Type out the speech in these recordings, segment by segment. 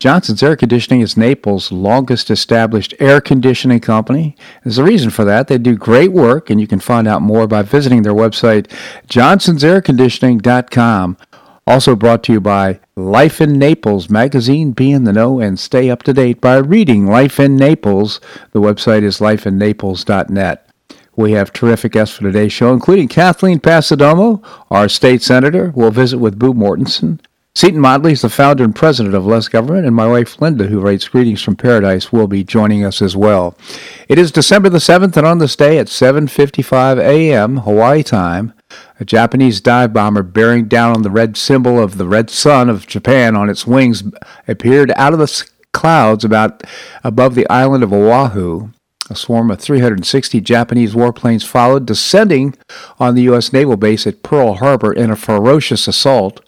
Johnson's Air Conditioning is Naples' longest established air conditioning company. There's a reason for that. They do great work, and you can find out more by visiting their website, johnsonsairconditioning.com. Also brought to you by Life in Naples magazine. Be in the know and stay up to date by reading Life in Naples. The website is lifeinnaples.net. We have terrific guests for today's show, including Kathleen Passidomo, our state senator. We'll visit with Boo Mortenson. Seton Motley is the founder and president of Less Government, and my wife Linda, who writes Greetings from Paradise, will be joining us as well. It is December the 7th, and on this day at 7.55 a.m. Hawaii time, a Japanese dive bomber bearing down on the red symbol of the red sun of Japan on its wings appeared out of the clouds about above the island of Oahu. A swarm of 360 Japanese warplanes followed, descending on the U.S. naval base at Pearl Harbor in a ferocious assault.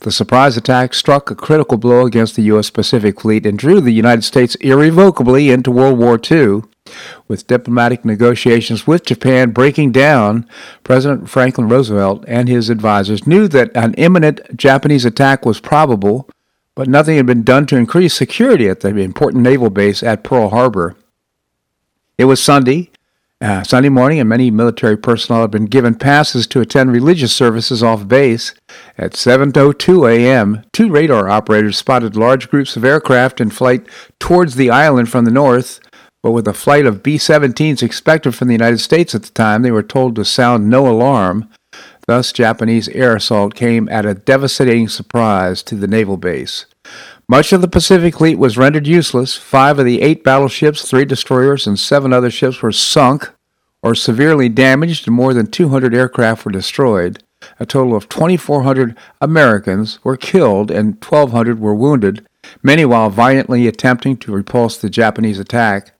The surprise attack struck a critical blow against the U.S. Pacific Fleet and drew the United States irrevocably into World War II. With diplomatic negotiations with Japan breaking down, President Franklin Roosevelt and his advisers knew that an imminent Japanese attack was probable, but nothing had been done to increase security at the important naval base at Pearl Harbor. It was Sunday, uh, Sunday morning, and many military personnel had been given passes to attend religious services off base. At 7:02 a.m., two radar operators spotted large groups of aircraft in flight towards the island from the north. But with a flight of B-17s expected from the United States at the time, they were told to sound no alarm. Thus, Japanese air assault came at a devastating surprise to the naval base. Much of the Pacific Fleet was rendered useless. Five of the eight battleships, three destroyers, and seven other ships were sunk or severely damaged, and more than 200 aircraft were destroyed. A total of 2,400 Americans were killed and 1,200 were wounded, many while valiantly attempting to repulse the Japanese attack.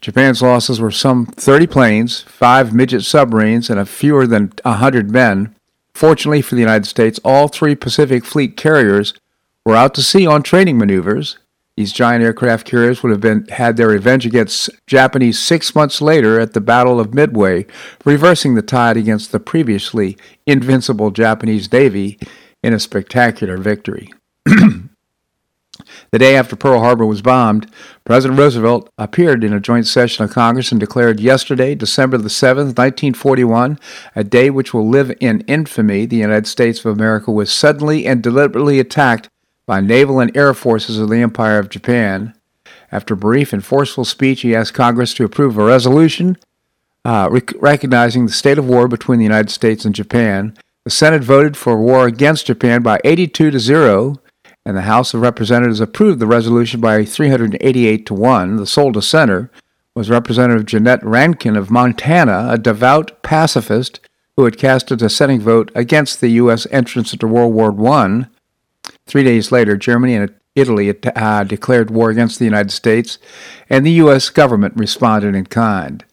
Japan's losses were some 30 planes, five midget submarines, and a fewer than 100 men. Fortunately for the United States, all three Pacific Fleet carriers were out to sea on training maneuvers. These giant aircraft carriers would have been had their revenge against Japanese six months later at the Battle of Midway, reversing the tide against the previously invincible Japanese Navy in a spectacular victory. the day after Pearl Harbor was bombed, President Roosevelt appeared in a joint session of Congress and declared yesterday, December the 7th, 1941, a day which will live in infamy. The United States of America was suddenly and deliberately attacked by naval and air forces of the Empire of Japan. After a brief and forceful speech, he asked Congress to approve a resolution uh, rec- recognizing the state of war between the United States and Japan. The Senate voted for war against Japan by 82 to 0, and the House of Representatives approved the resolution by 388 to 1. The sole dissenter was Representative Jeannette Rankin of Montana, a devout pacifist who had cast a dissenting vote against the U.S. entrance into World War I. Three days later, Germany and Italy uh, declared war against the United States, and the U.S. government responded in kind.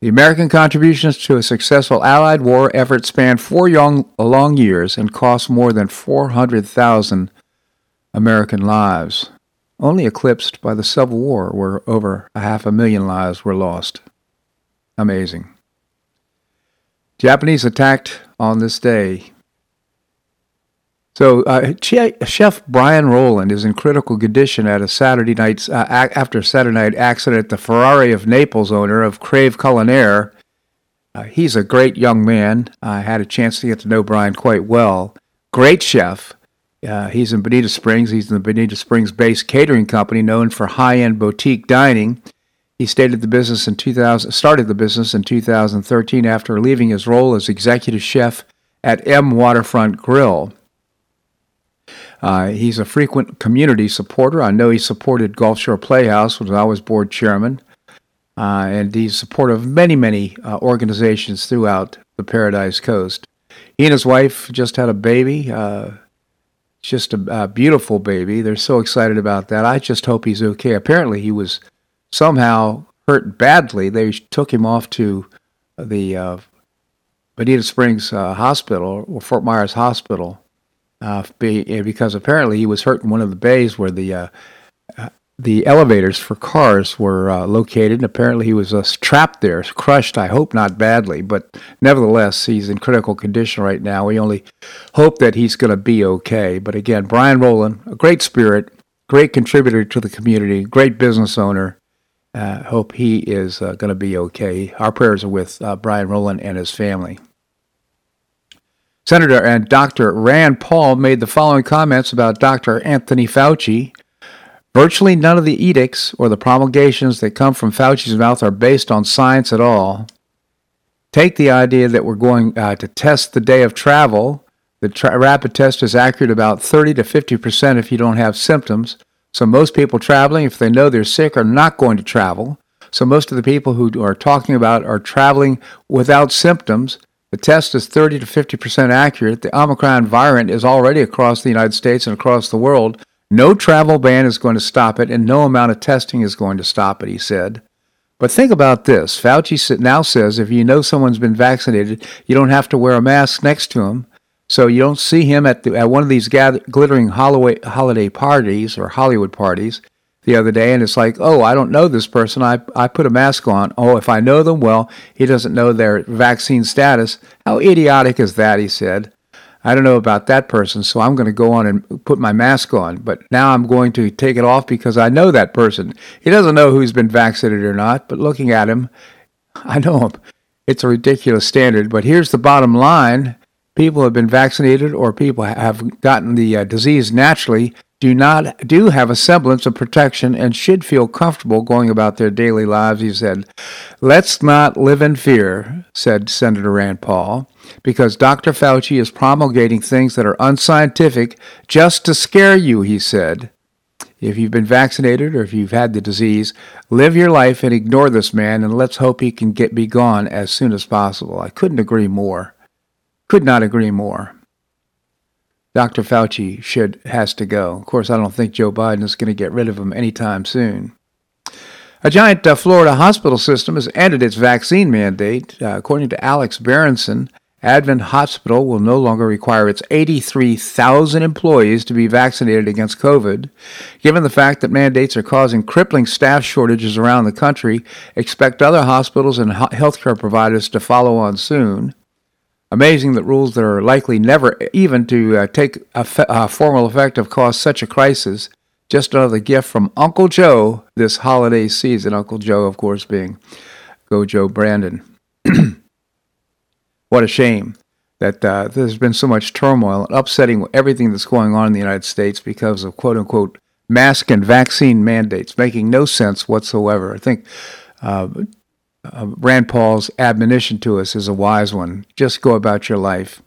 The American contributions to a successful Allied war effort spanned four young, long years and cost more than 400,000 American lives, only eclipsed by the Civil War, where over a half a million lives were lost. Amazing. Japanese attacked on this day so, uh, Chef Brian Rowland is in critical condition at a Saturday night uh, after Saturday night accident. At the Ferrari of Naples owner of Crave Culinaire. Uh, he's a great young man. I had a chance to get to know Brian quite well. Great chef. Uh, he's in Bonita Springs. He's in the Bonita Springs-based catering company known for high-end boutique dining. He started the business in 2000. Started the business in 2013 after leaving his role as executive chef at M Waterfront Grill. Uh, he's a frequent community supporter. I know he supported Gulf Shore Playhouse when I was board chairman. Uh, and he's supportive of many, many uh, organizations throughout the Paradise Coast. He and his wife just had a baby, uh, just a, a, beautiful baby. They're so excited about that. I just hope he's okay. Apparently, he was somehow hurt badly. They took him off to the uh, Bonita Springs uh, Hospital or Fort Myers Hospital uh, because apparently he was hurt in one of the bays where the uh, uh the elevators for cars were uh, located. And apparently he was uh, trapped there, crushed. I hope not badly, but nevertheless he's in critical condition right now. We only hope that he's going to be okay. But again, Brian Rowland, a great spirit, great contributor to the community, great business owner. Uh, hope he is uh, going to be okay. Our prayers are with uh, Brian Rowland and his family. Senator and Dr. Rand Paul made the following comments about Dr. Anthony Fauci. Virtually none of the edicts or the promulgations that come from Fauci's mouth are based on science at all. Take the idea that we're going uh, to test the day of travel. The tra- rapid test is accurate about 30 to 50 percent if you don't have symptoms. So most people traveling, if they know they're sick, are not going to travel. So most of the people who are talking about are traveling without symptoms. The test is 30 to 50% accurate. The Omicron variant is already across the United States and across the world. No travel ban is going to stop it, and no amount of testing is going to stop it, he said. But think about this Fauci now says if you know someone's been vaccinated, you don't have to wear a mask next to him. So you don't see him at, the, at one of these gather, glittering holiday, holiday parties or Hollywood parties the other day, and it's like, oh, I don't know this person. I, I put a mask on. Oh, if I know them, well, he doesn't know their vaccine status. How idiotic is that? He said. I don't know about that person, so I'm going to go on and put my mask on. But now I'm going to take it off because I know that person. He doesn't know who's been vaccinated or not, but looking at him, I know him. It's a ridiculous standard. But here's the bottom line people have been vaccinated or people have gotten the uh, disease naturally do not do have a semblance of protection and should feel comfortable going about their daily lives he said. Let's not live in fear said senator rand paul because dr fauci is promulgating things that are unscientific just to scare you he said. If you've been vaccinated or if you've had the disease live your life and ignore this man and let's hope he can get be gone as soon as possible. I couldn't agree more. Could not agree more. Dr. Fauci should has to go. Of course, I don't think Joe Biden is going to get rid of him anytime soon. A giant uh, Florida hospital system has ended its vaccine mandate. Uh, according to Alex Berenson, Advent Hospital will no longer require its 83,000 employees to be vaccinated against COVID. Given the fact that mandates are causing crippling staff shortages around the country, expect other hospitals and healthcare providers to follow on soon. Amazing that rules that are likely never even to uh, take a, fe- a formal effect have caused such a crisis. Just another gift from Uncle Joe this holiday season. Uncle Joe, of course, being Go Joe Brandon. what a shame that uh, there's been so much turmoil and upsetting everything that's going on in the United States because of quote unquote mask and vaccine mandates, making no sense whatsoever. I think uh, uh, Rand Paul's admonition to us is a wise one. Just go about your life.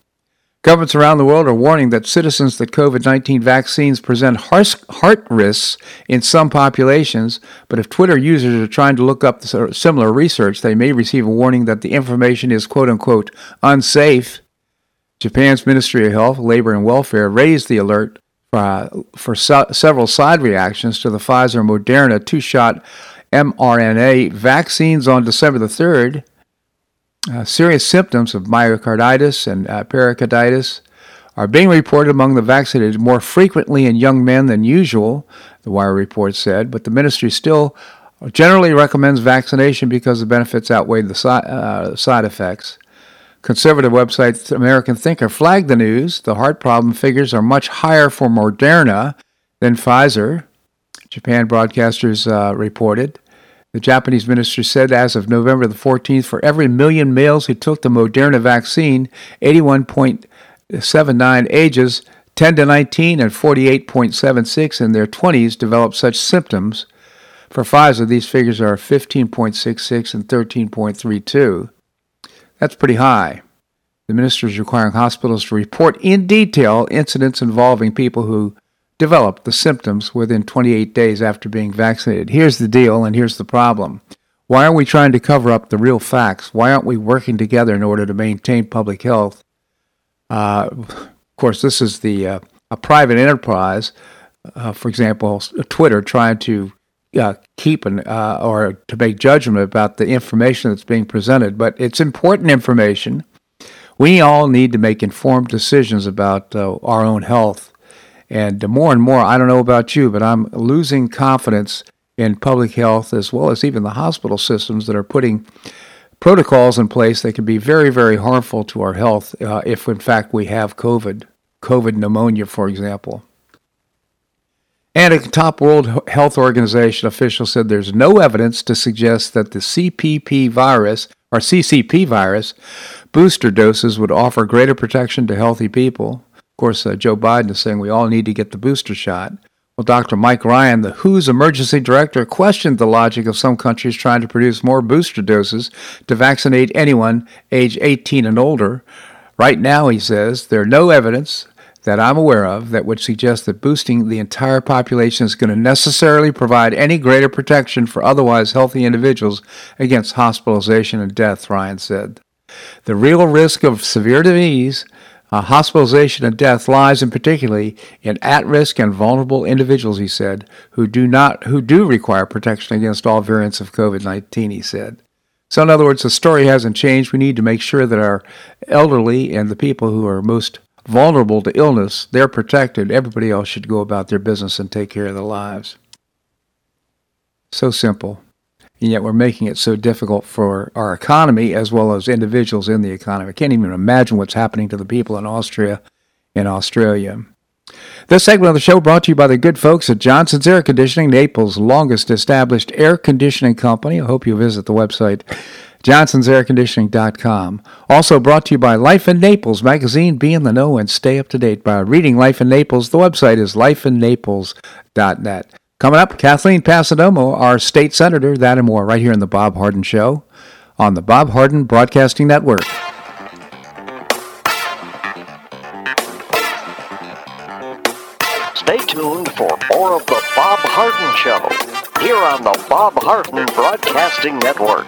Governments around the world are warning that citizens that COVID 19 vaccines present heart risks in some populations, but if Twitter users are trying to look up similar research, they may receive a warning that the information is quote unquote unsafe. Japan's Ministry of Health, Labor and Welfare raised the alert uh, for so- several side reactions to the Pfizer Moderna two shot mRNA vaccines on December the 3rd. Uh, serious symptoms of myocarditis and uh, pericarditis are being reported among the vaccinated more frequently in young men than usual, the Wire report said, but the ministry still generally recommends vaccination because the benefits outweigh the si- uh, side effects. Conservative website American Thinker flagged the news. The heart problem figures are much higher for Moderna than Pfizer. Japan broadcasters uh, reported. The Japanese minister said as of November the 14th, for every million males who took the Moderna vaccine, 81.79 ages 10 to 19 and 48.76 in their 20s developed such symptoms. For Pfizer, these figures are 15.66 and 13.32. That's pretty high. The minister is requiring hospitals to report in detail incidents involving people who developed the symptoms within 28 days after being vaccinated. Here's the deal, and here's the problem. Why are we trying to cover up the real facts? Why aren't we working together in order to maintain public health? Uh, of course, this is the uh, a private enterprise. Uh, for example, Twitter trying to uh, keep an uh, or to make judgment about the information that's being presented, but it's important information. We all need to make informed decisions about uh, our own health. And more and more, I don't know about you, but I'm losing confidence in public health as well as even the hospital systems that are putting protocols in place that can be very, very harmful to our health uh, if, in fact, we have COVID, COVID pneumonia, for example. And a top World Health Organization official said there's no evidence to suggest that the CPP virus or CCP virus booster doses would offer greater protection to healthy people. Of course, uh, Joe Biden is saying we all need to get the booster shot. Well, Dr. Mike Ryan, the WHO's emergency director, questioned the logic of some countries trying to produce more booster doses to vaccinate anyone age 18 and older. Right now, he says, there are no evidence that I'm aware of that would suggest that boosting the entire population is going to necessarily provide any greater protection for otherwise healthy individuals against hospitalization and death, Ryan said. The real risk of severe disease, uh, hospitalization, and death lies in particularly in at-risk and vulnerable individuals, he said, who do not who do require protection against all variants of COVID-19, he said. So in other words, the story hasn't changed. We need to make sure that our elderly and the people who are most vulnerable to illness, they're protected. Everybody else should go about their business and take care of their lives. So simple. And yet we're making it so difficult for our economy as well as individuals in the economy. I can't even imagine what's happening to the people in Austria and Australia. This segment of the show brought to you by the good folks at Johnson's Air Conditioning, Naples' longest established air conditioning company. I hope you visit the website johnsonsairconditioning.com. Also brought to you by Life in Naples magazine. Be in the know and stay up to date by reading Life in Naples. The website is lifeinnaples.net. Coming up, Kathleen Passidomo, our state senator, that and more, right here in the Bob Harden Show on the Bob Harden Broadcasting Network. Stay tuned for more of the Bob Harden Show here on the Bob Harden Broadcasting Network.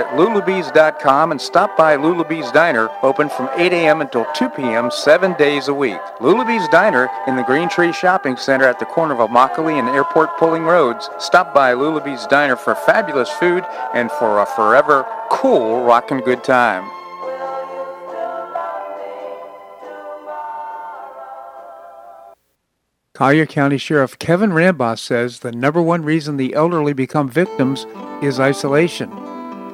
at lulabees.com and stop by Lulabee's Diner, open from 8 a.m. until 2 p.m. seven days a week. Lulabee's Diner in the Green Tree Shopping Center at the corner of Immokalee and Airport Pulling Roads. Stop by Lulabee's Diner for fabulous food and for a forever cool rockin' good time. Collier County Sheriff Kevin Rambosk says the number one reason the elderly become victims is isolation.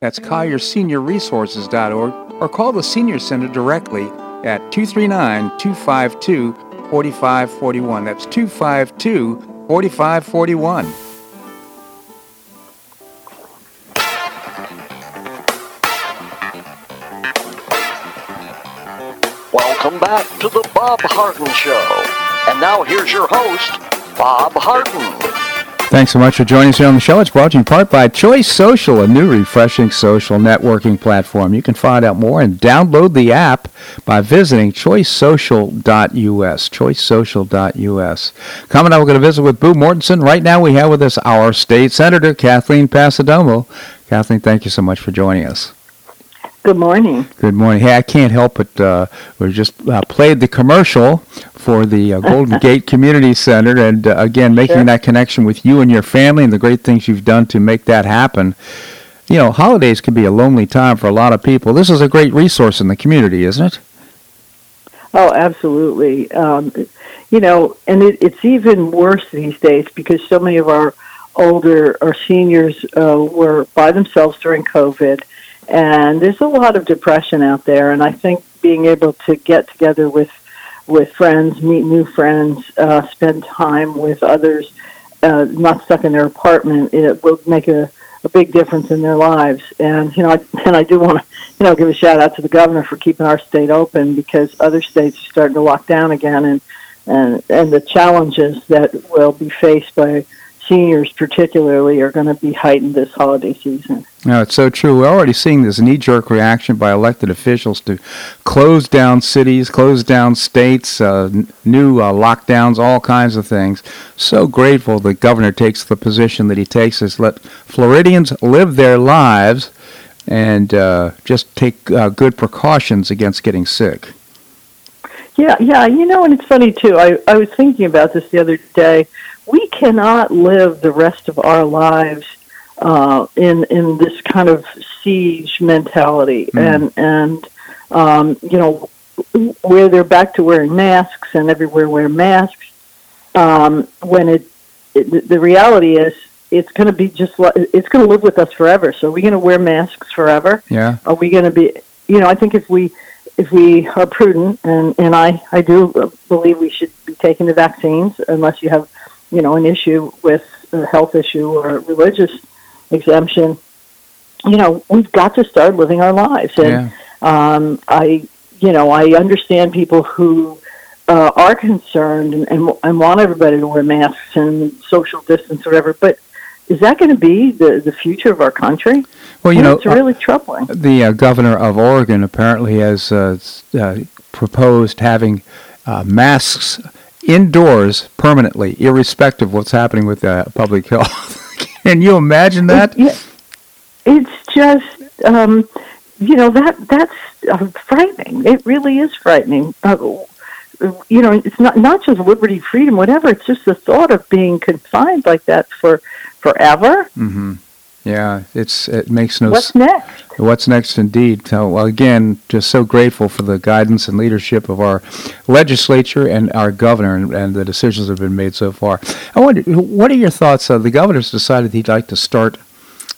that's CollierSeniorResources.org or call the Senior Center directly at 239-252-4541. That's 252-4541. Welcome back to the Bob Harden Show. And now here's your host, Bob Harden. Thanks so much for joining us here on the show. It's brought to you in part by Choice Social, a new refreshing social networking platform. You can find out more and download the app by visiting choicesocial.us. Choicesocial.us. Coming up, we're going to visit with Boo Mortenson. Right now, we have with us our state senator, Kathleen Passidomo. Kathleen, thank you so much for joining us. Good morning. Good morning. Hey, I can't help it. uh, we just uh, played the commercial for the uh, Golden Gate Community Center, and uh, again, making Sure. that connection with you and your family, and the great things you've done to make that happen. You know, holidays can be a lonely time for a lot of people. This is a great resource in the community, isn't it? Oh, absolutely. Um, you know, and it, it's even worse these days because so many of our older or seniors uh, were by themselves during COVID, and there's a lot of depression out there. And I think being able to get together with with friends, meet new friends, uh, spend time with others, uh, not stuck in their apartment, it will make a, a big difference in their lives. And you know, I, and I do want to you know, give a shout out to the governor for keeping our state open because other states are starting to lock down again, and and and the challenges that will be faced by seniors, particularly, are going to be heightened this holiday season. No, it's so true. We're already seeing this knee-jerk reaction by elected officials to close down cities, close down states, uh, n- new uh, lockdowns, all kinds of things. So grateful the governor takes the position that he takes is let Floridians live their lives and uh, just take uh, good precautions against getting sick. Yeah, yeah, you know, and it's funny too. I I was thinking about this the other day. We cannot live the rest of our lives uh, in in this kind of siege mentality, Mm. and and um, you know, where they're back to wearing masks and everywhere wear masks. Um, when it, it the- reality is, it's going to be just like it's going to live with us forever. So, are we going to wear masks forever? Yeah. are we going to be you know i think if we if we are prudent and and i i do believe we should be taking the vaccines unless you have you know an issue with a health issue or a religious exemption you know we've got to start living our lives. And Yeah. um i you know i understand people who uh, are concerned and, and and want everybody to wear masks and social distance or whatever but is that going to be the the future of our country? Well, you know, it's really troubling. The uh, governor of Oregon apparently has uh, uh, proposed having uh, masks indoors permanently, irrespective of what's happening with uh, public health. Can you imagine that? Yeah, it's just um, you know that that's uh, frightening. It really is frightening. Uh, you know, it's not not just liberty, freedom, whatever. It's just the thought of being confined like that for forever. hmm Yeah, it's it makes no What's s- next? What's next, indeed. So, well, again, just so grateful for the guidance and leadership of our legislature and our governor and, and the decisions that have been made so far. I wonder, what are your thoughts? Uh, the governor's decided he'd like to start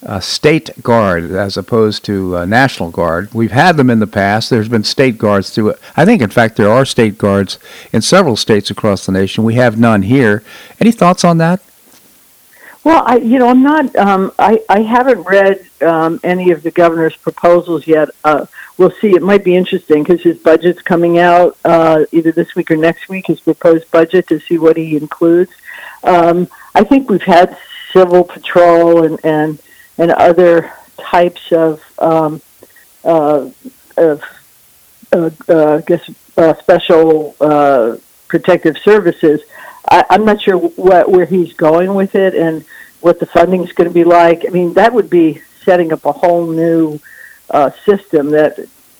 a state guard as opposed to uh, national guard. We've had them in the past. There's been state guards through it. I think, in fact, there are state guards in several states across the nation. We have none here. Any thoughts on that? Well, I you know I'm not um, I I haven't read um, any of the governor's proposals yet. Uh, we'll see. It might be interesting because his budget's coming out uh, either this week or next week. His proposed budget to see what he includes. Um, I think we've had civil patrol and and and other types of um, uh, of uh, uh, I guess uh, special uh, protective services. I, I'm not sure what, where he's going with it and what the funding is going to be like. I mean, that would be setting up a whole new uh, system that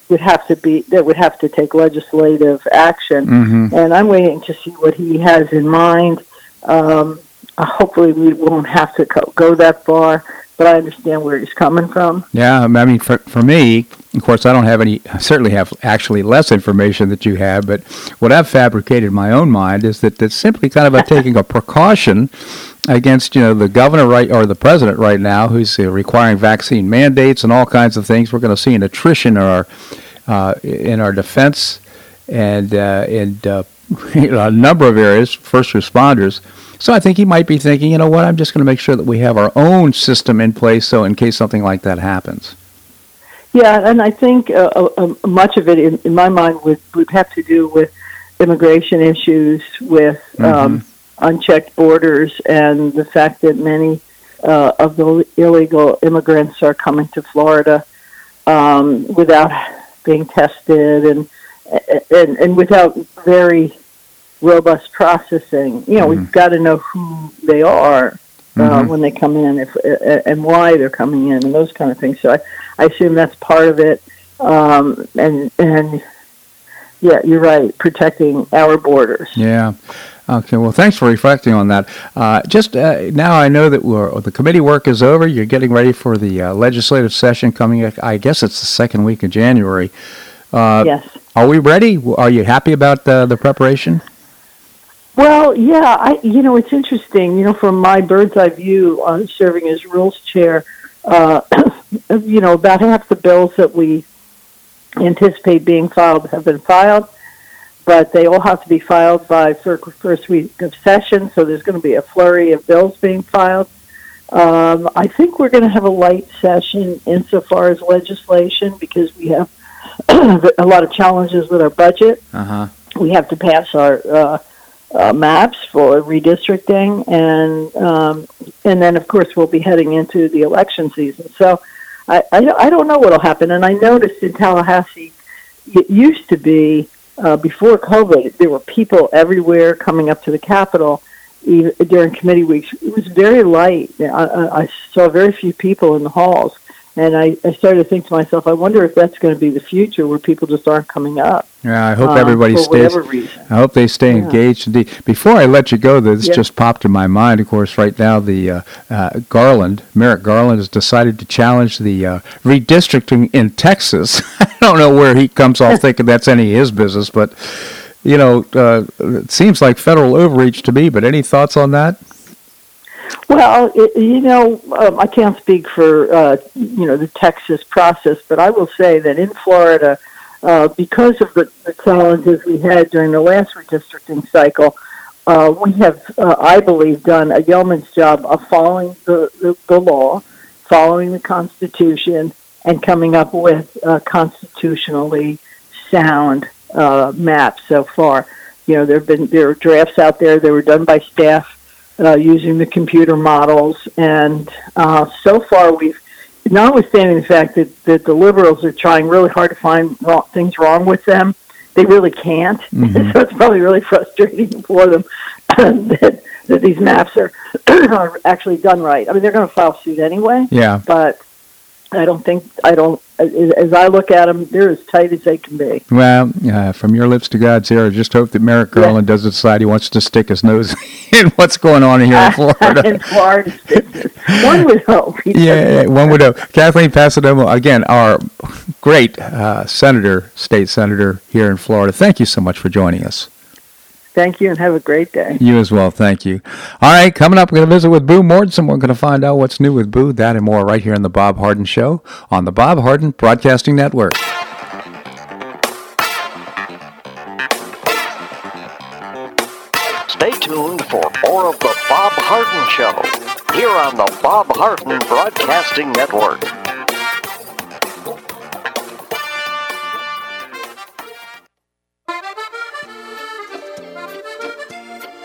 would have to be that would have to take legislative action. Mm-hmm. And I'm waiting to see what he has in mind. Um, hopefully, we won't have to co- go that far, but I understand where he's coming from. Yeah, I mean, for for me, of course, I don't have any. I certainly have actually less information that you have, but what I've fabricated in my own mind is that it's simply kind of a taking a precaution against you know the governor right or the president right now who's uh, requiring vaccine mandates and all kinds of things. We're going to see an attrition in our uh, in our defense and uh, in uh, a number of areas, first responders. So I think he might be thinking, you know what, I'm just going to make sure that we have our own system in place so in case something like that happens. Yeah, and I think uh, uh, uh, much of it, in, in my mind, would would have to do with immigration issues, with um, unchecked borders and the fact that many uh, of the illegal immigrants are coming to Florida um, without being tested and, and and without very robust processing. You know, mm-hmm. we've got to know who they are uh, mm-hmm. when they come in, if uh, and why they're coming in, and those kind of things. So I, I assume that's part of it. Um, and and yeah, you're right, protecting our borders. Yeah. Okay, well, thanks for reflecting on that. Uh, just uh, now, I know that the committee work is over. You're getting ready for the uh, legislative session coming. Up. I guess it's the second week of January. Uh, yes. Are we ready? Are you happy about the the preparation? Well, yeah. I, you know, it's interesting. You know, from my bird's eye view, uh, serving as rules chair, uh, you know, about half the bills that we anticipate being filed have been filed but they all have to be filed by first week of session, so there's going to be a flurry of bills being filed. Um, I think we're going to have a light session insofar as legislation because we have a lot of challenges with our budget. Uh-huh. We have to pass our uh, uh, maps for redistricting, and um, and then of course we'll be heading into the election season. So I, I, I don't know what'll happen. And I noticed in Tallahassee, it used to be uh, before COVID, there were people everywhere coming up to the Capitol even during committee weeks. It was very light. I, I saw very few people in the halls. And I, I started to think to myself, I wonder if that's going to be the future where people just aren't coming up. Yeah, I hope um, everybody stays. I hope they stay yeah. engaged. Indeed. Before I let you go, this yeah. just popped in my mind. Of course, right now the uh, uh, Garland, Merrick Garland, has decided to challenge the uh, redistricting in Texas. I don't know where he comes off thinking that's any of his business, but you know, uh, it seems like federal overreach to me. But any thoughts on that? Well, it, you know, um, I can't speak for uh, you know the Texas process, but I will say that in Florida, uh, because of the, the challenges we had during the last redistricting cycle, uh, we have, uh, I believe, done a yeoman's job of following the, the, the law, following the Constitution, and coming up with uh, constitutionally sound uh, maps so far. You know, there have been there are drafts out there that were done by staff uh, using the computer models. And uh, so far, we've, notwithstanding the fact that, that the liberals are trying really hard to find wrong, things wrong with them, they really can't. Mm-hmm. so it's probably really frustrating for them that, that these maps are, are actually done right. I mean, they're going to file suit anyway. Yeah. But I don't think I don't. As I look at them, they're as tight as they can be. Well, uh, from your lips to God's ear, I just hope that Merrick Garland yeah. doesn't decide he wants to stick his nose in what's going on here in Florida. in Florida, one would hope. Yeah, yeah, one would hope. Kathleen Passidomo, again, our great uh, senator, state senator here in Florida. Thank you so much for joining us. Thank you and have a great day. You as well. Thank you. All right, coming up, we're going to visit with Boo Mortenson. We're going to find out what's new with Boo, that and more right here on The Bob Harden Show on the Bob Harden Broadcasting Network. Stay tuned for more of The Bob Harden Show here on the Bob Harden Broadcasting Network.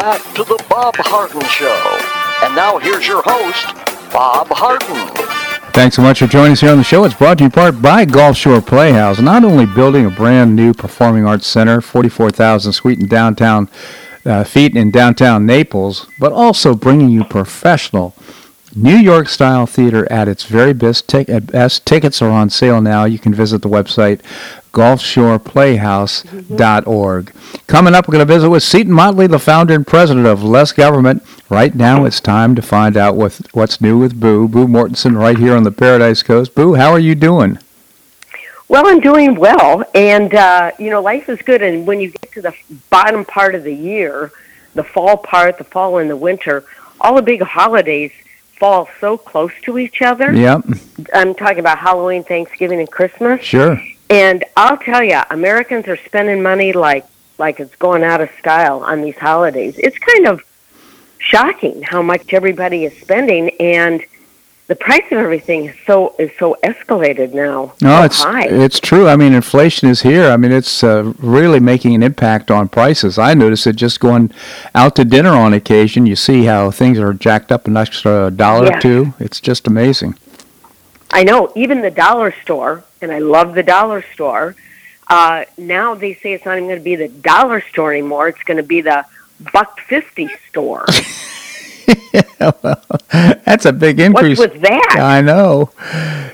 Back to the Bob Harden Show. And now here's your host, Bob Harden. Thanks so much for joining us here on the show. It's brought to you in part by Gulf Shore Playhouse. Not only building a brand new performing arts center, 44,000 suite in downtown uh, feet in downtown Naples, but also bringing you professional New York style theater at its very best. best. Tickets are on sale now. You can visit the website gulfshoreplayhouse.org. Coming up, we're going to visit with Seton Motley, the founder and president of Less Government. Right now, it's time to find out what, what's new with Boo. Boo Mortenson, right here on the Paradise Coast. Boo, how are you doing? Well, I'm doing well, and uh, you know, life is good. And when you get to the bottom part of the year, the fall part, the fall and the winter, all the big holidays fall so close to each other. Yep. I'm talking about Halloween, Thanksgiving, and Christmas. Sure. And I'll tell you, Americans are spending money like like it's going out of style on these holidays. It's kind of shocking how much everybody is spending, and the price of everything is so is so escalated now. No, so it's high. it's true. I mean, inflation is here. I mean, it's uh, really making an impact on prices. I notice it just going out to dinner on occasion. You see how things are jacked up an extra dollar Yeah. or two. It's just amazing. I know, even the dollar store, and I love the dollar store. Uh, now they say it's not even going to be the dollar store anymore. It's going to be the buck fifty store. That's a big What's increase. with that? I know.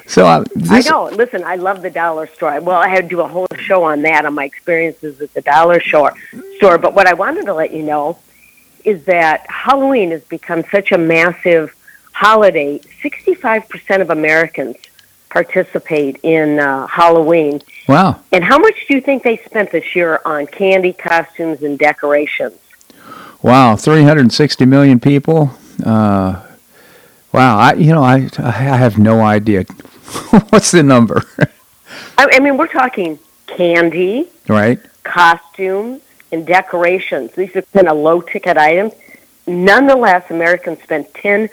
So uh, I know. Listen, I love the dollar store. Well, I had to do a whole show on that on my experiences at the dollar store. Store, but what I wanted to let you know is that Halloween has become such a massive holiday. Sixty-five percent of Americans participate in uh, Halloween. Wow. And how much do you think they spent this year on candy, costumes, and decorations? Wow, 360 million people. Uh, wow, I you know I I have no idea. What's the number? I, I mean, we're talking candy, right? costumes, and decorations. These are kind of low ticket items. Nonetheless, Americans spent $10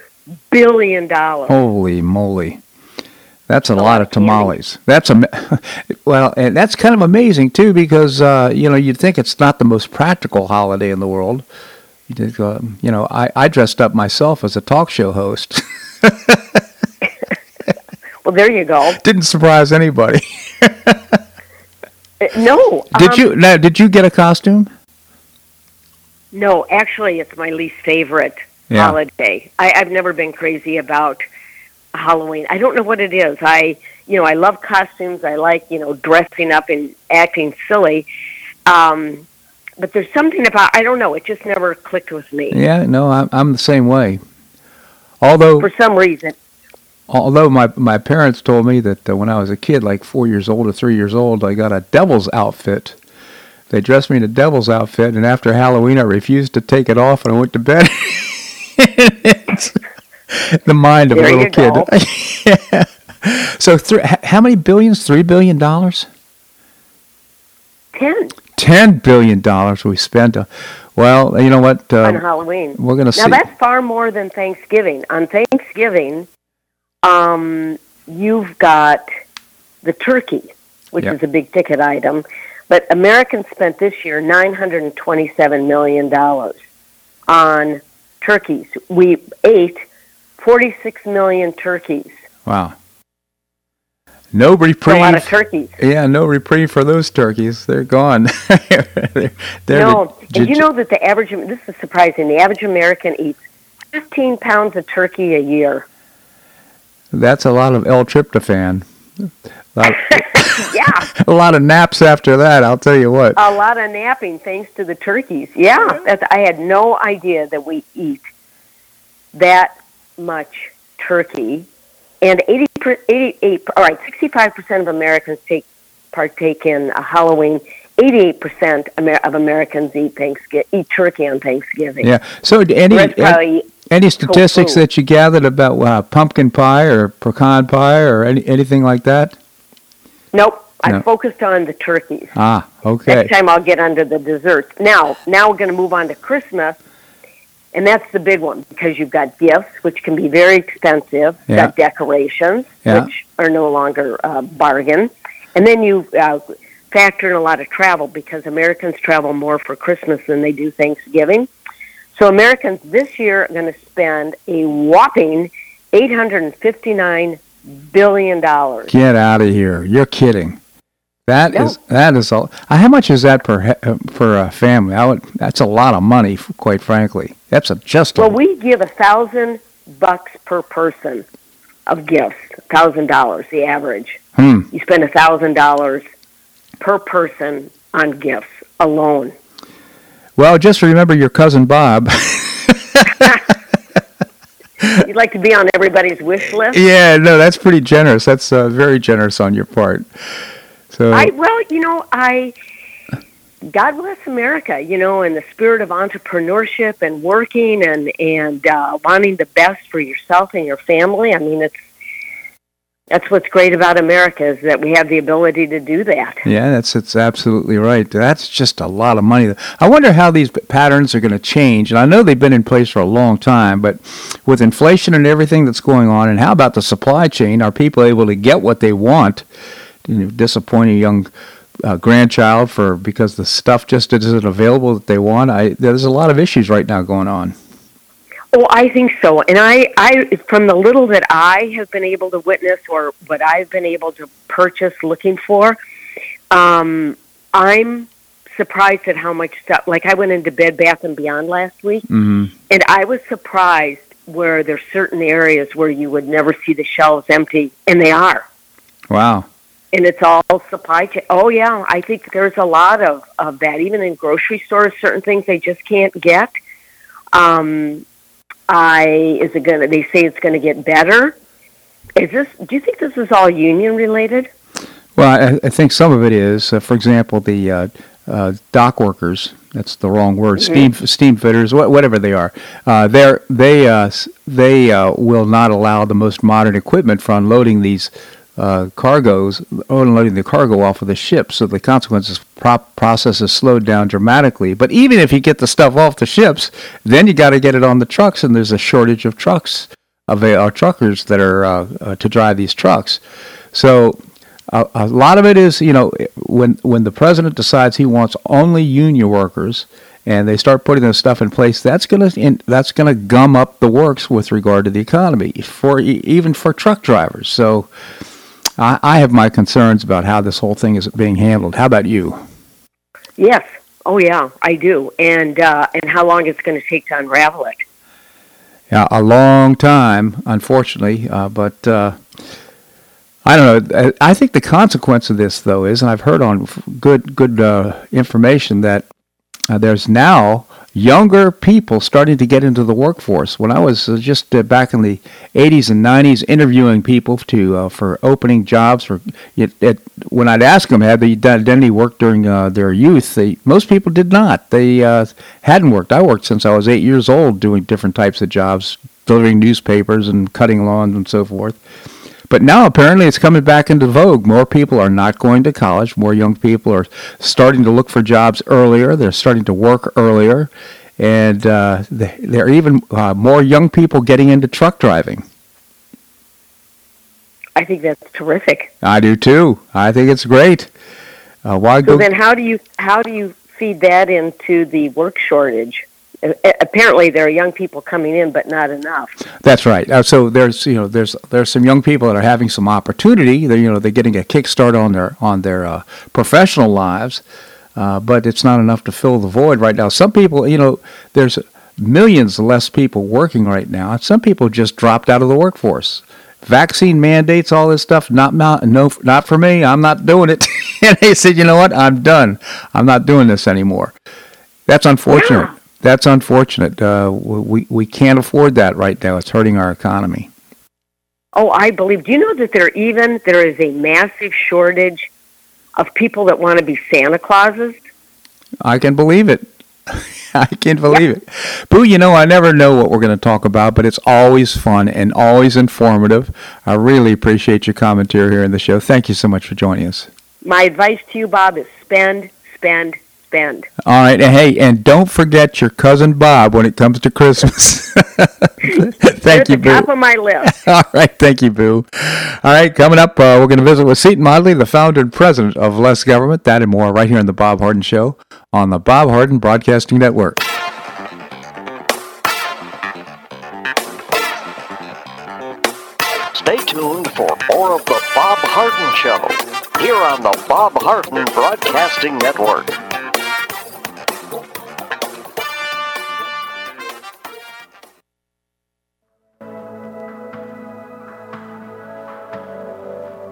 billion. Holy moly. That's a a lot lot of of candy. tamales. That's a well, and that's kind of amazing too because uh, you know you'd think it's not the most practical holiday in the world. You, know, I, I dressed up myself as a talk show host. Well, there you go. Didn't surprise anybody. Uh, No. Did um, you? Now, did you get a costume? No, actually, it's my least favorite Yeah. holiday. I, I've never been crazy about Halloween. I don't know what it is. I, you know, I love costumes. I like, you know, dressing up and acting silly. Um, but there's something about I don't know. It just never clicked with me Yeah, no, I'm I'm the same way. Although for some reason. although my my parents told me that uh, when I was a kid, like four years old or three years old, I got a devil's outfit. They dressed me in a devil's outfit, and after Halloween, I refused to take it off, and I went to bed. The mind of There a little kid. yeah. So, thr h- how many billions? Three billion dollars? Ten Ten billion dollars we spent. Uh, well, you know what? on Uh, Halloween. we're going to Now see. that's far more than Thanksgiving. On Thanksgiving, um, you've got the turkey, which Yep. is a big ticket item. But Americans spent this year nine hundred and twenty-seven million dollars on turkeys. We ate forty-six million turkeys. Wow. No reprieve. a lot of turkeys. Yeah, no reprieve for those turkeys. They're gone. they're, they're no, the- and you know that the average. This is surprising. The average American eats fifteen pounds of turkey a year. that's a lot of L-tryptophan. lot, yeah, a lot of naps after that. I'll tell you what. a lot of napping thanks to the turkeys. Yeah, that's, I had no idea that we eat that much turkey, and 80, 88, all right, 65% of Americans take partake in a Halloween. 88% of Americans eat Thanksgiving, eat turkey on Thanksgiving. Yeah. So any probably any statistics that you gathered about uh, pumpkin pie or pecan pie or any, anything like that? Nope. I focused on the turkeys. Ah, okay. Next time I'll get onto the desserts. Now, now we're going to move on to Christmas, and that's the big one because you've got gifts, which can be very expensive. You've Yeah. got decorations, Yeah. which are no longer a bargain, and then you uh, factor in a lot of travel because Americans travel more for Christmas than they do Thanksgiving. So Americans this year are going to spend a whopping eight hundred and fifty-nine billion dollars. Get out of here! You're kidding. That is No. that is all. How much is that per uh, per uh, family? I would. That's a lot of money, quite frankly. That's a just. A, Well, we give a thousand bucks per person of gifts. Thousand dollars, the average. hmm. You spend a thousand dollars per person on gifts alone. Well, just remember your cousin Bob. You'd like to be on everybody's wish list. yeah, no, that's pretty generous. That's uh, very generous on your part. So I well, you know, I God bless America, you know, and the spirit of entrepreneurship and working and and uh, wanting the best for yourself and your family. I mean, it's that's what's great about America is that we have the ability to do that. Yeah, that's it's absolutely right. That's just a lot of money. I wonder how these patterns are going to change. And I know they've been in place for a long time, but with inflation and everything that's going on, and how about the supply chain? Are people able to get what they want? You know, disappoint a young uh, grandchild for because the stuff just isn't available that they want. I there's a lot of issues right now going on. Oh, I think so. And I, I, from the little that I have been able to witness or what I've been able to purchase looking for, um, I'm surprised at how much stuff. Like I went into Bed Bath and Beyond last week, hmm and I was surprised where there's certain areas where you would never see the shelves empty, and they are. Wow. And it's all supply chain. Oh yeah, I think there's a lot of of that. Even in grocery stores, certain things they just can't get. Um, I is it gonna? They say it's going to get better. Is this? Do you think this is all union related? Well, I, I think some of it is. Uh, for example, the uh, uh, dock workers. That's the wrong word. Steam steam fitters, wha- whatever they are. Uh, they're, they uh, they uh, will not allow the most modern equipment for unloading these uh, cargoes, unloading the cargo off of the ship. So the consequences prop process is slowed down dramatically. But even if you get the stuff off the ships, then you got to get it on the trucks, and there's a shortage of trucks of uh, truckers that are uh, uh, to drive these trucks. So a, a lot of it is, you know, when when the president decides he wants only union workers, and they start putting this stuff in place, that's gonna in, that's gonna gum up the works with regard to the economy for even for truck drivers. So. I, I have my concerns about how this whole thing is being handled. How about you? Yes. Oh yeah, I do. And uh, and how long it's going to take to unravel it? Yeah, a long time, unfortunately. Uh, but uh, I don't know. I I think the consequence of this, though, is, and I've heard on good good uh, information that uh, there's now younger people starting to get into the workforce. When I was uh, just uh, back in the 80s and 90s interviewing people to uh, for opening jobs, for it, it, when I'd ask them had they done any work during their youth, they most people did not. They hadn't worked. I worked since I was eight years old doing different types of jobs, delivering newspapers and cutting lawns and so forth. But now apparently it's coming back into vogue. More people are not going to college. More young people are starting to look for jobs earlier. They're starting to work earlier. And uh, there are even uh, more young people getting into truck driving. I think that's terrific. I do too. I think it's great. Uh, why So go? then, how do you how do you feed that into the work shortage? Apparently, there are young people coming in, but not enough. That's right. Uh, so there's you know there's there's some young people that are having some opportunity. They're you know they're getting a kickstart on their on their uh, professional lives, uh, but it's not enough to fill the void right now. Some people you know there's millions less people working right now, and some people just dropped out of the workforce. vaccine mandates, all this stuff, not, not no, not for me. I'm not doing it. and they said, you know what? I'm done. I'm not doing this anymore. That's unfortunate. Yeah. That's unfortunate. Uh, we we can't afford that right now. It's hurting our economy. Oh, I believe. Do you know that there even there is a massive shortage of people that want to be Santa Clauses? I can believe it. I can't believe it. Boo, you know, I never know what we're going to talk about, but it's always fun and always informative. I really appreciate your commentary here in the show. Thank you so much for joining us. My advice to you, Bob, is spend, spend, spend. All right. And hey, and don't forget your cousin Bob when it comes to Christmas. thank you, Boo. top of my list. All right. Thank you, Boo. All right. Coming up, uh, we're going to visit with Seton Motley, the founder and president of Less Government. That and more right here on The Bob Harden Show on the Bob Harden Broadcasting Network. Stay tuned for more of The Bob Harden Show here on the Bob Harden Broadcasting Network.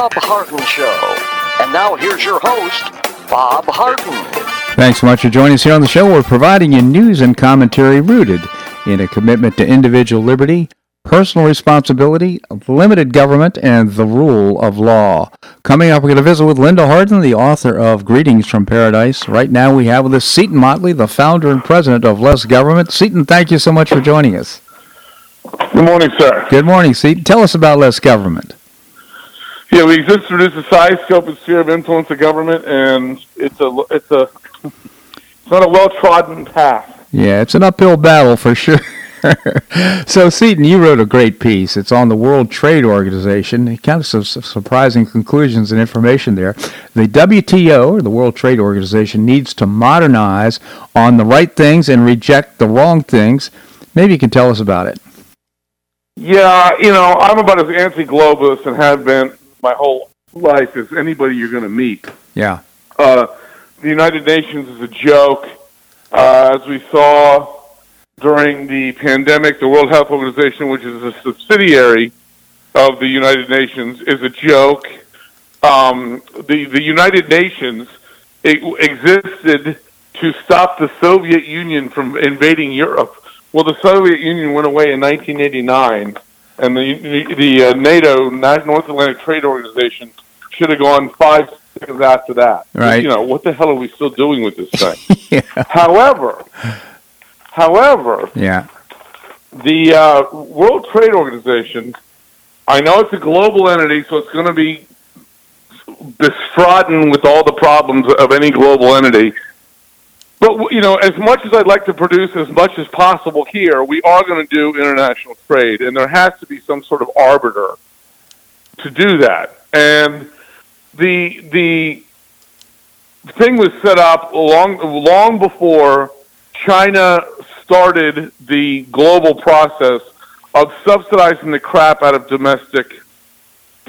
Bob Harden Show. And now here's your host, Bob Harden. Thanks so much for joining us here on the show. We're providing you news and commentary rooted in a commitment to individual liberty, personal responsibility, limited government, and the rule of law. Coming up, we're going to visit with Linda Harden, the author of Greetings from Paradise. Right now, we have with us Seton Motley, the founder and president of Less Government. Seton, thank you so much for joining us. Good morning, sir. Good morning, Seton. Tell us about Less Government. Yeah, we exist to reduce the size, scope, and sphere of influence of government, and it's a it's a it's not a well trodden path. Yeah, it's an uphill battle for sure. so, Seton, you wrote a great piece. It's on the World Trade Organization. Kind of some surprising conclusions and information there. The WTO, or the World Trade Organization, needs to modernize on the right things and reject the wrong things. Maybe you can tell us about it. Yeah, you know, I'm about as anti-globalist and have been my whole life is anybody you're going to meet. Yeah. Uh, the United Nations is a joke. Uh, as we saw during the pandemic, the World Health Organization, which is a subsidiary of the United Nations, is a joke. Um, the the United Nations existed to stop the Soviet Union from invading Europe. Well, the Soviet Union went away in 1989 and the the uh, NATO North Atlantic Trade Organization should have gone five seconds after that. Right. You know what the hell are we still doing with this thing? yeah. However, however, yeah. the uh, World Trade Organization, I know it's a global entity, so it's going to be bestrodden with all the problems of any global entity. But you know, as much as I'd like to produce as much as possible here, we are going to do international trade, and there has to be some sort of arbiter to do that. And the the thing was set up long long before China started the global process of subsidizing the crap out of domestic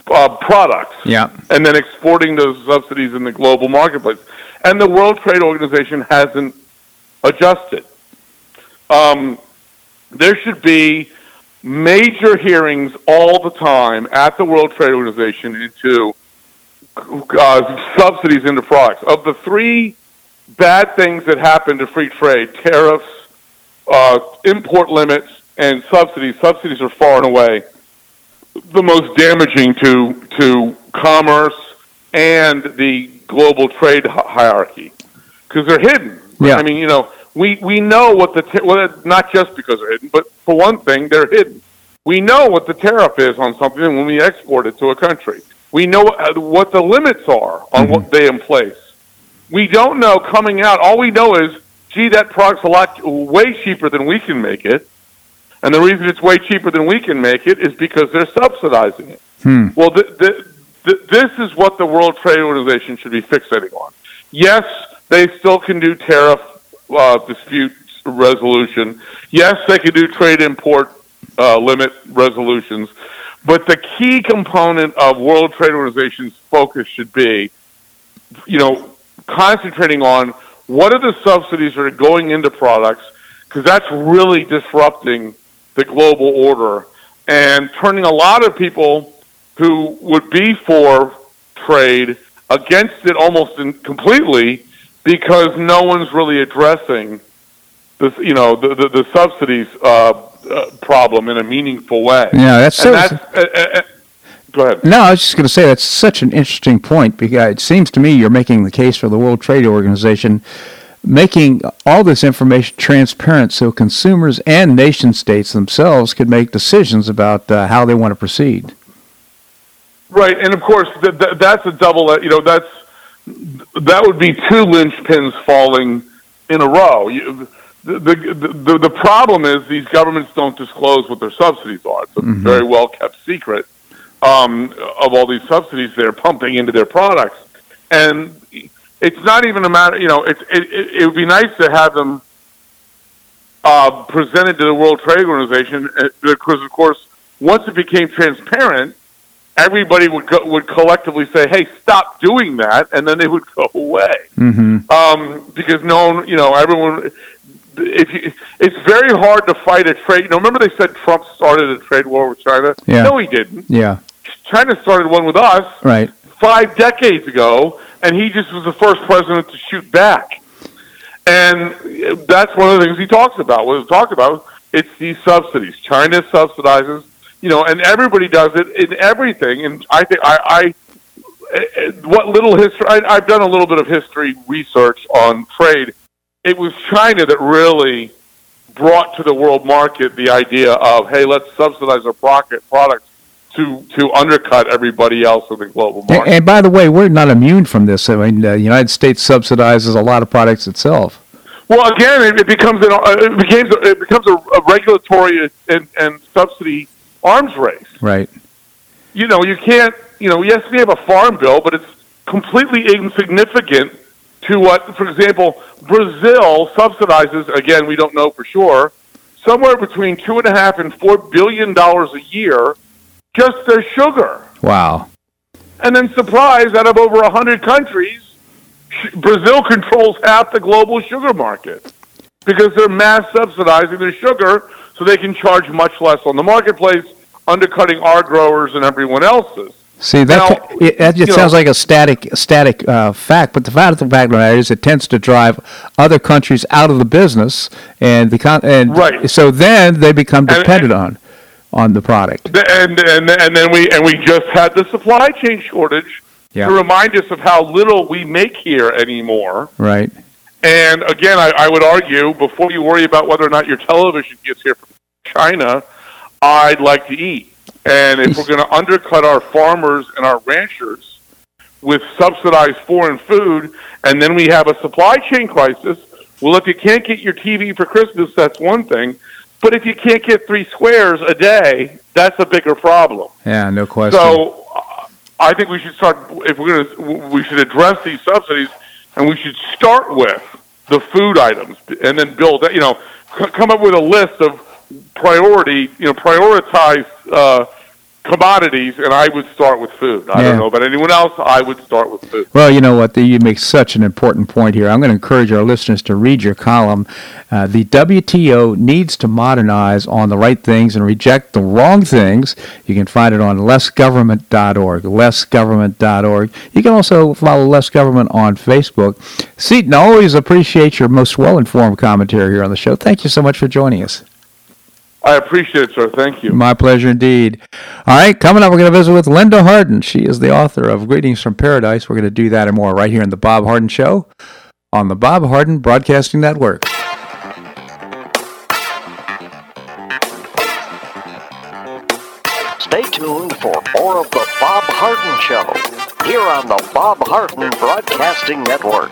uh, products, Yeah. and then exporting those subsidies in the global marketplace. And the World Trade Organization hasn't adjusted. Um, there should be major hearings all the time at the World Trade Organization into uh, subsidies into products. Of the three bad things that happen to free trade, tariffs, uh, import limits, and subsidies, subsidies are far and away the most damaging to to commerce and the global trade hierarchy because they're hidden. Yeah. I mean, you know, we we know what the ta- well, not just because they're hidden, but for one thing, they're hidden. We know what the tariff is on something when we export it to a country. We know uh, what the limits are on what they in place. We don't know coming out. All we know is, gee, that product's a lot way cheaper than we can make it. And the reason it's way cheaper than we can make it is because they're subsidizing it. Well, the, th- th- this is what the World Trade Organization should be fixating on. Yes, they still can do tariff uh, dispute resolution. Yes, they can do trade import uh, limit resolutions. But the key component of World Trade Organization's focus should be, you know, concentrating on what are the subsidies that are going into products, because that's really disrupting the global order and turning a lot of people who would be for trade against it almost in, completely because no one's really addressing this, you know, the the, the subsidies uh, uh, problem in a meaningful way. Yeah, that's so. that's. Uh, uh, uh, go ahead. No, I was just going to say that's such an interesting point because it seems to me you're making the case for the World Trade Organization making all this information transparent so consumers and nation states themselves could make decisions about uh, how they want to proceed. Right, and of course th- th- that's a double. You know, that's that would be two linchpins falling in a row. You, the, the the the problem is these governments don't disclose what their subsidies are. It's a very well kept secret um, of all these subsidies they're pumping into their products, and it's not even a matter. You know, it's it, it, it would be nice to have them uh, presented to the World Trade Organization uh, because, of course, once it became transparent, everybody would go, would collectively say, "Hey, stop doing that," and then they would go away. Mm-hmm. Um, because no one, you know, everyone. If you, it's very hard to fight a trade. You know, remember they said Trump started a trade war with China? Yeah. No, he didn't. Yeah, China started one with us right. five decades ago, and he just was the first president to shoot back. And that's one of the things he talks about. What he talks about, it's these subsidies. China subsidizes, you know, and everybody does it in everything. And I think I, I what little history I, I've done a little bit of history research on trade. It was China that really brought to the world market the idea of, hey, let's subsidize our product products to to undercut everybody else in the global market. and by the way, we're not immune from this. I mean, the United States subsidizes a lot of products itself. Well, again, it, it becomes an, uh, it becomes it becomes a, a regulatory and, and subsidy arms race. Right. You know, you can't. You know, yes, we have a farm bill, but it's completely insignificant to what, for example, Brazil subsidizes. Again, we don't know for sure. Somewhere between two and a half and four billion dollars a year, just their sugar. Wow. And then, surprise, out of over a hundred countries, Brazil controls half the global sugar market because they're mass subsidizing their sugar so they can charge much less on the marketplace, undercutting our growers and everyone else's. See that Now, it, that just sounds know- like a static static uh, fact, but the fact of the fact of the matter is, it tends to drive other countries out of the business, and the con- and Right. so then they become And- dependent on on the product. And and and then we and we just had the supply chain shortage Yeah. to remind us of how little we make here anymore. Right. And again, I, I would argue before you worry about whether or not your television gets here from China, I'd like to eat. And if we're going to undercut our farmers and our ranchers with subsidized foreign food, and then we have a supply chain crisis, well, if you can't get your TV for Christmas, that's one thing. But if you can't get three squares a day, that's a bigger problem. Yeah, no question. So uh, I think we should start. If we're going to, we should address these subsidies, and we should start with the food items, and then build. You know, c- come up with a list of priority. You know, prioritize. Uh, commodities, and I would start with food. I Yeah. don't know about anyone else. I would start with food. Well, you know what? You make such an important point here. I'm going to encourage our listeners to read your column. Uh, the WTO needs to modernize on the right things and reject the wrong things. You can find it on lessgovernment.org. Lessgovernment.org. You can also follow Less Government on Facebook. Seton, I always appreciate your most well informed commentary here on the show. Thank you so much for joining us. I appreciate it, sir. Thank you. My pleasure indeed. All right, coming up, we're going to visit with Linda Harden. She is the author of Greetings from Paradise. We're going to do that and more right here in the Bob Harden Show on the Bob Harden Broadcasting Network. Stay tuned for more of the Bob Harden Show here on the Bob Harden Broadcasting Network.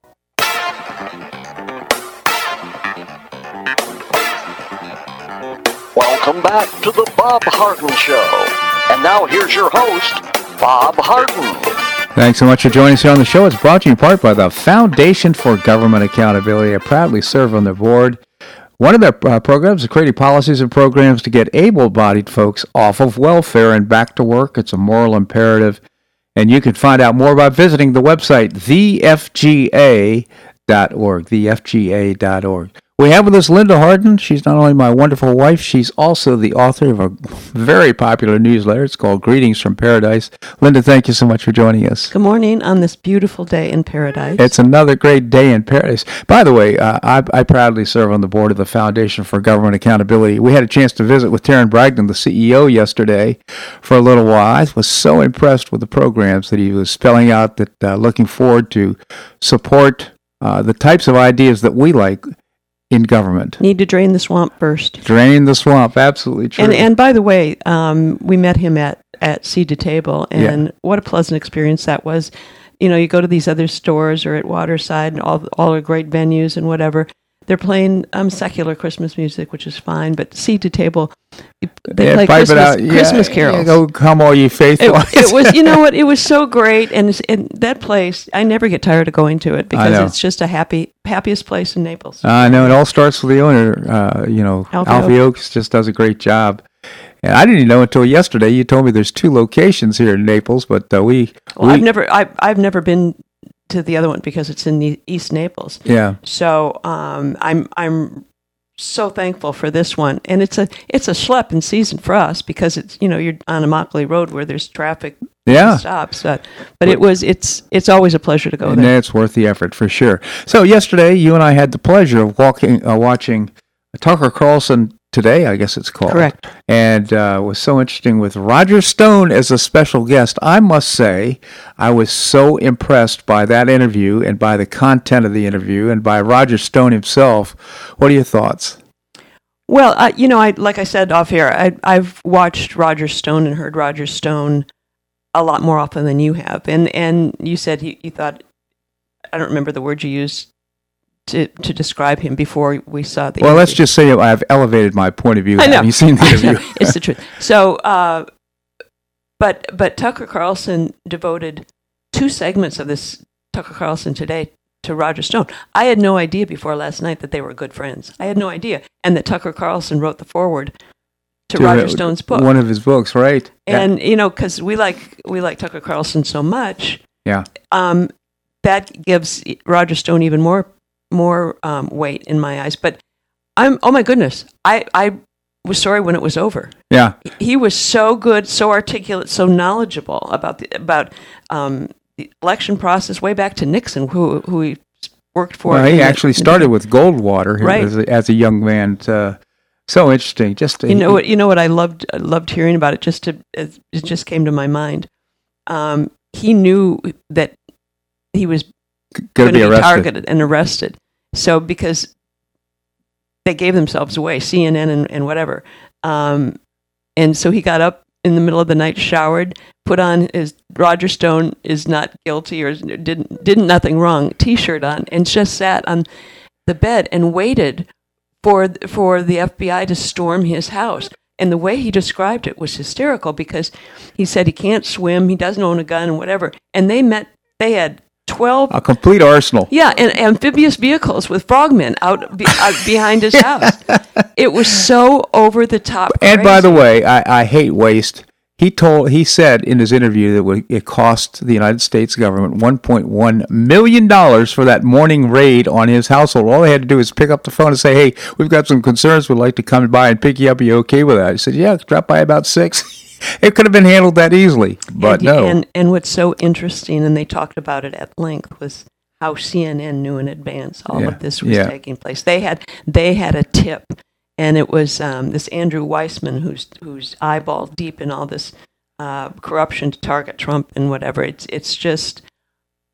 Welcome back to the Bob Harden Show. And now here's your host, Bob Harden. Thanks so much for joining us here on the show. It's brought to you in part by the Foundation for Government Accountability. I proudly serve on their board. One of their uh, programs is creating policies and programs to get able-bodied folks off of welfare and back to work. It's a moral imperative. And you can find out more by visiting the website, thefga.org, thefga.org. We have with us Linda Harden. She's not only my wonderful wife, she's also the author of a very popular newsletter. It's called Greetings from Paradise. Linda, thank you so much for joining us. Good morning on this beautiful day in paradise. It's another great day in paradise. By the way, uh, I, I proudly serve on the board of the Foundation for Government Accountability. We had a chance to visit with Tarren Bragdon, the CEO, yesterday for a little while. I was so impressed with the programs that he was spelling out that uh, looking forward to support uh, the types of ideas that we like in government. Need to drain the swamp first. Drain the swamp, absolutely true. And and by the way, um, we met him at at Seed to Table, and what a pleasant experience that was. You know, you go to these other stores or at Waterside, and all all are great venues and whatever. They're playing um, secular Christmas music, which is fine. But seed to table, they Yeah, play Christmas, out. Yeah, Christmas yeah, carols. go, come all ye faithful. it, it was, you know what? It was so great, and, and that place, I never get tired of going to it because it's just a happy, happiest place in Naples. I know it all starts with the owner. Uh, you know, Alfie Alfie, Oakes just does a great job. And I didn't even know until yesterday. You told me there's two locations here in Naples, but uh, we, well, we I've never, I, I've never been to the other one because it's in the East Naples. yeah, So um, I'm, I'm so thankful for this one, and it's a, it's a schlep in season for us because it's, you know, you're on a Immokalee Road where there's traffic yeah. stops. But, but it was, it's, it's always a pleasure to go And there. it's worth the effort for sure. So yesterday, you and I had the pleasure of walking, uh, watching Tucker Carlson today. I guess it's called Correct. and uh, it was so interesting with Roger Stone as a special guest. I must say, I was so impressed by that interview and by the content of the interview and by Roger Stone himself. What are your thoughts? Well, uh, you know, I like I said off here, I, I've watched Roger Stone and heard Roger Stone a lot more often than you have, and and you said you, you thought I don't remember the word you used to to describe him before we saw the. Well, let's just say I've elevated my point of view. I know. Have you seen the interview? it's the truth. So, uh, but but Tucker Carlson devoted two segments of this Tucker Carlson today to Roger Stone. I had no idea before last night that they were good friends. I had no idea, and that Tucker Carlson wrote the foreword to, To, Roger uh, Stone's book. One of his books, right? Yeah. and you know, because we like we like Tucker Carlson so much, yeah. um, that gives Roger Stone even more more um, weight in my eyes. But I'm oh my goodness, I I was sorry when it was over Yeah. he was so good, so articulate, so knowledgeable about the about um, the election process way back to Nixon, who who he worked for. Well, he the- actually started with Goldwater Right. as, a, as a young man. Uh, so interesting. Just You know what? You know what I loved I loved hearing about it. Just to it it just came to my mind. Um, he knew that he was going to be arrested. targeted and arrested. So because they gave themselves away, CNN and, and whatever. Um, and so he got up in the middle of the night, showered, put on his Roger Stone is not guilty or didn't didn't nothing wrong T-shirt on, and just sat on the bed and waited for for the FBI to storm his house. And the way he described it was hysterical because he said he can't swim, he doesn't own a gun, and whatever. And they met. They had twelve A complete arsenal. yeah, and amphibious vehicles with frogmen out, be, out behind his house. It was so over the top. And by the way, I, I hate waste. He told he said in his interview that it cost the United States government 1.1 million dollars for that morning raid on his household. All they had to do is pick up the phone and say, "Hey, we've got some concerns. We'd like to come by and pick you up. Are you okay with that?" He said, "Yeah, drop by about six. it could have been handled that easily, but and, no. And and what's so interesting, and they talked about it at length, was how CNN knew in advance all Yeah, of this was yeah. taking place. They had they had a tip, and it was um, this Andrew Weissman who's who's eyeball deep in all this uh, corruption to target Trump and whatever. It's it's just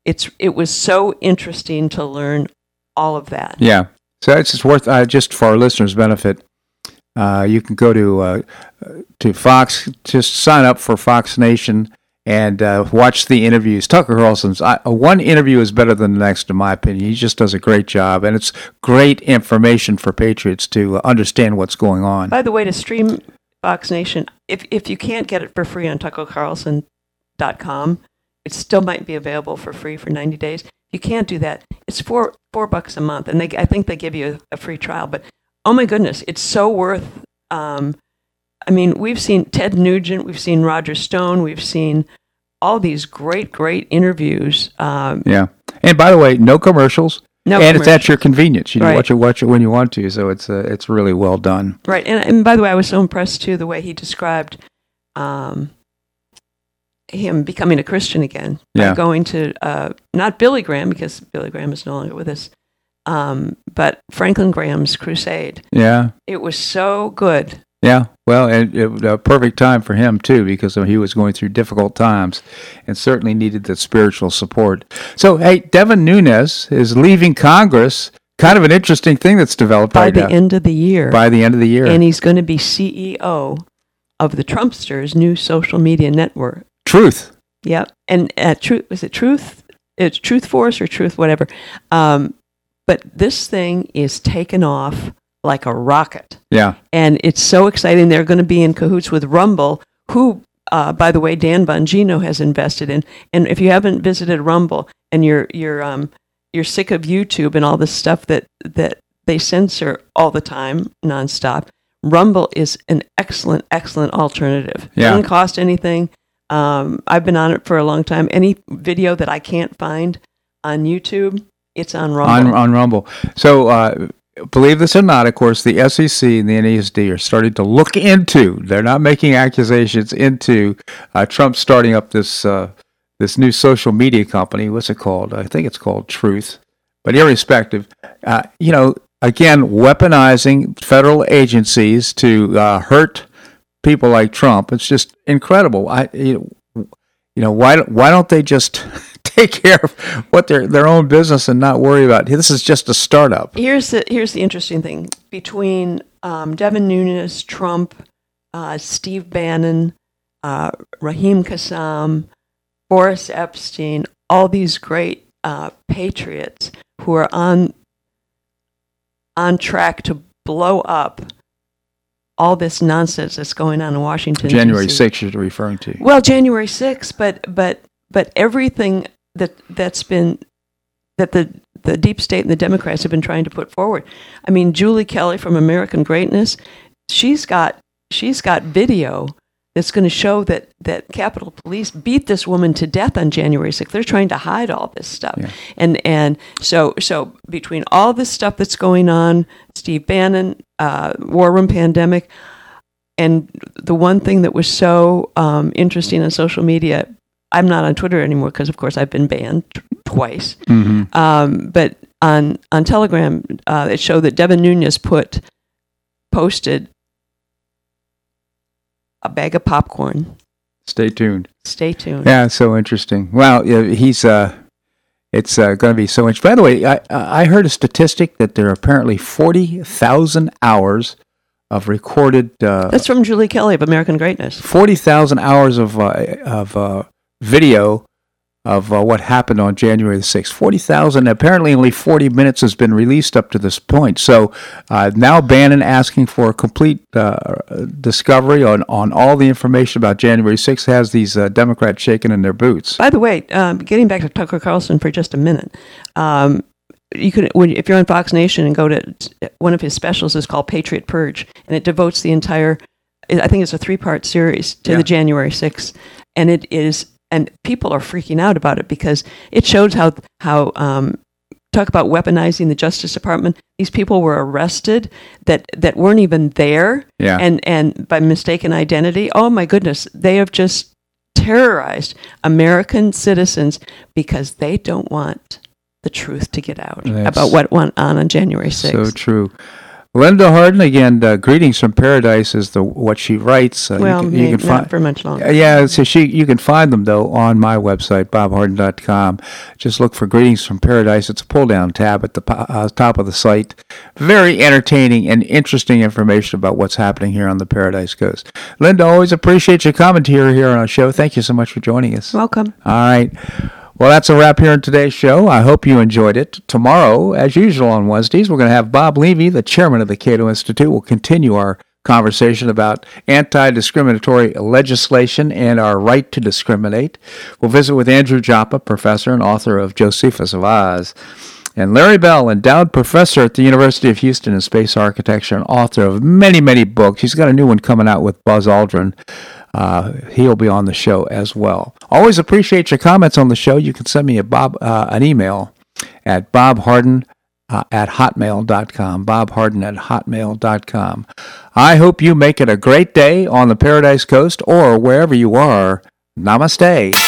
it's it was so interesting to learn all of that. Yeah. So it's just worth uh, just for our listeners' benefit. Uh, you can go to uh, to Fox, just sign up for Fox Nation and uh, watch the interviews. Tucker Carlson's I, uh, one interview is better than the next, in my opinion. He just does a great job, and it's great information for patriots to uh, understand what's going on. By the way, to stream Fox Nation, if if you can't get it for free on tuckercarlson.com, it still might be available for free for 90 days. You can't do that. It's four four bucks a month, and they I think they give you a, a free trial. But oh my goodness, it's so worth. Um, I mean, we've seen Ted Nugent, we've seen Roger Stone, we've seen all these great great interviews. Um, Yeah. And by the way, no commercials. no and it's at your convenience. You can Right. watch it, watch it when you want to. So it's uh, it's really well done. Right, and and by the way, I was so impressed too the way he described um, him becoming a Christian again Yeah. by going to uh, not Billy Graham because Billy Graham is no longer with us, um, but Franklin Graham's crusade. Yeah. It was so good. Yeah, well, and it was a perfect time for him too, because he was going through difficult times, and certainly needed the spiritual support. So, hey, Devin Nunes is leaving Congress. Kind of an interesting thing that's developed By right the now. end of the year, By the end of the year, and he's going to be CEO of the Trumpsters' new social media network. truth. Yep. And uh, truth was it Truth? It's Truth Force or Truth whatever. Um, but this thing is taken off like a rocket. Yeah. And it's so exciting. They're going to be in cahoots with Rumble, who, uh, by the way, Dan Bongino has invested in. And if you haven't visited Rumble and you're you're um, you're sick of YouTube and all this stuff that that they censor all the time, nonstop, Rumble is an excellent, excellent alternative. Yeah. Doesn't cost anything. Um, I've been on it for a long time. Any video that I can't find on YouTube, it's on Rumble. on on Rumble. So, uh, believe this or not, of course, the SEC and the NASD are starting to look into. They're not making accusations into uh, Trump starting up this uh, this new social media company. What's it called? I think it's called Truth. But irrespective, uh, you know, again, weaponizing federal agencies to uh, hurt people like Trump. It's just incredible. I you know why why don't they just take care of what their their own business and not worry about this is just a startup. Here's the here's the interesting thing between um, Devin Nunes, Trump, uh, Steve Bannon, uh, Raheem Kassam, Boris Epshteyn, all these great uh, patriots who are on on track to blow up all this nonsense that's going on in Washington. January DC. 6th you're referring to. Well, January 6th, but but but everything that that's been that the the deep state and the Democrats have been trying to put forward. I mean, Julie Kelly from American Greatness, she's got she's got video that's going to show that that Capitol Police beat this woman to death on January 6th. They're trying to hide all this stuff. Yeah. And and so so between all this stuff that's going on, Steve Bannon, uh, war room pandemic, and the one thing that was so um, interesting on social media, I'm not on Twitter anymore because, of course, I've been banned twice. hmm Um, but on on Telegram, uh, it showed that Devin Nunes put posted a bag of popcorn. Stay tuned. Stay tuned. Yeah, so interesting. Well, yeah, he's uh it's uh, going to be so much. By the way, I I heard a statistic that there are apparently 40,000 hours of recorded uh, That's from Julie Kelly of American Greatness. 40,000 hours of uh, of uh, video of uh, what happened on January the 6th. 40,000. Apparently, only 40 minutes has been released up to this point. So uh, now Bannon asking for a complete uh, discovery on, on all the information about January 6th has these uh, Democrats shaking in their boots. By the way, um, getting back to Tucker Carlson for just a minute, um, you can when, if you're on Fox Nation and go to one of his specials is called Patriot Purge, and it devotes the entire. I think it's a three part series to Yeah. the January 6th, and it is and people are freaking out about it because it shows how how um, talk about weaponizing the Justice Department. These people were arrested that that weren't even there, Yeah. and and by mistaken identity. Oh my goodness, they have just terrorized American citizens because they don't want the truth to get out That's about what went on on January 6th. So true. Linda Harden again. Uh, greetings from paradise is the what she writes. Uh, well, you can, you can not find. for much longer. Uh, Yeah, so she you can find them though on my website bobharden.com. Just look for greetings from paradise. It's a pull down tab at the uh, top of the site. Very entertaining and interesting information about what's happening here on the Paradise Coast. Linda, always appreciate your commentary here on our show. Thank you so much for joining us. Welcome. All right. Well, that's a wrap here in today's show. I hope you enjoyed it. Tomorrow, as usual on Wednesdays, we're going to have Bob Levy, the chairman of the Cato Institute. We'll continue our conversation about anti discriminatory legislation and our right to discriminate. We'll visit with Andrew Joppa, professor and author of Josephus of Oz. And Larry Bell, endowed professor at the University of Houston in space architecture and author of many, many books. He's got a new one coming out with Buzz Aldrin. Uh, he'll be on the show as well. Always appreciate your comments on the show. You can send me a Bob uh, an email at bobharden uh, at hotmail.com. bobharden at hotmail.com. I hope you make it a great day on the Paradise Coast or wherever you are. Namaste.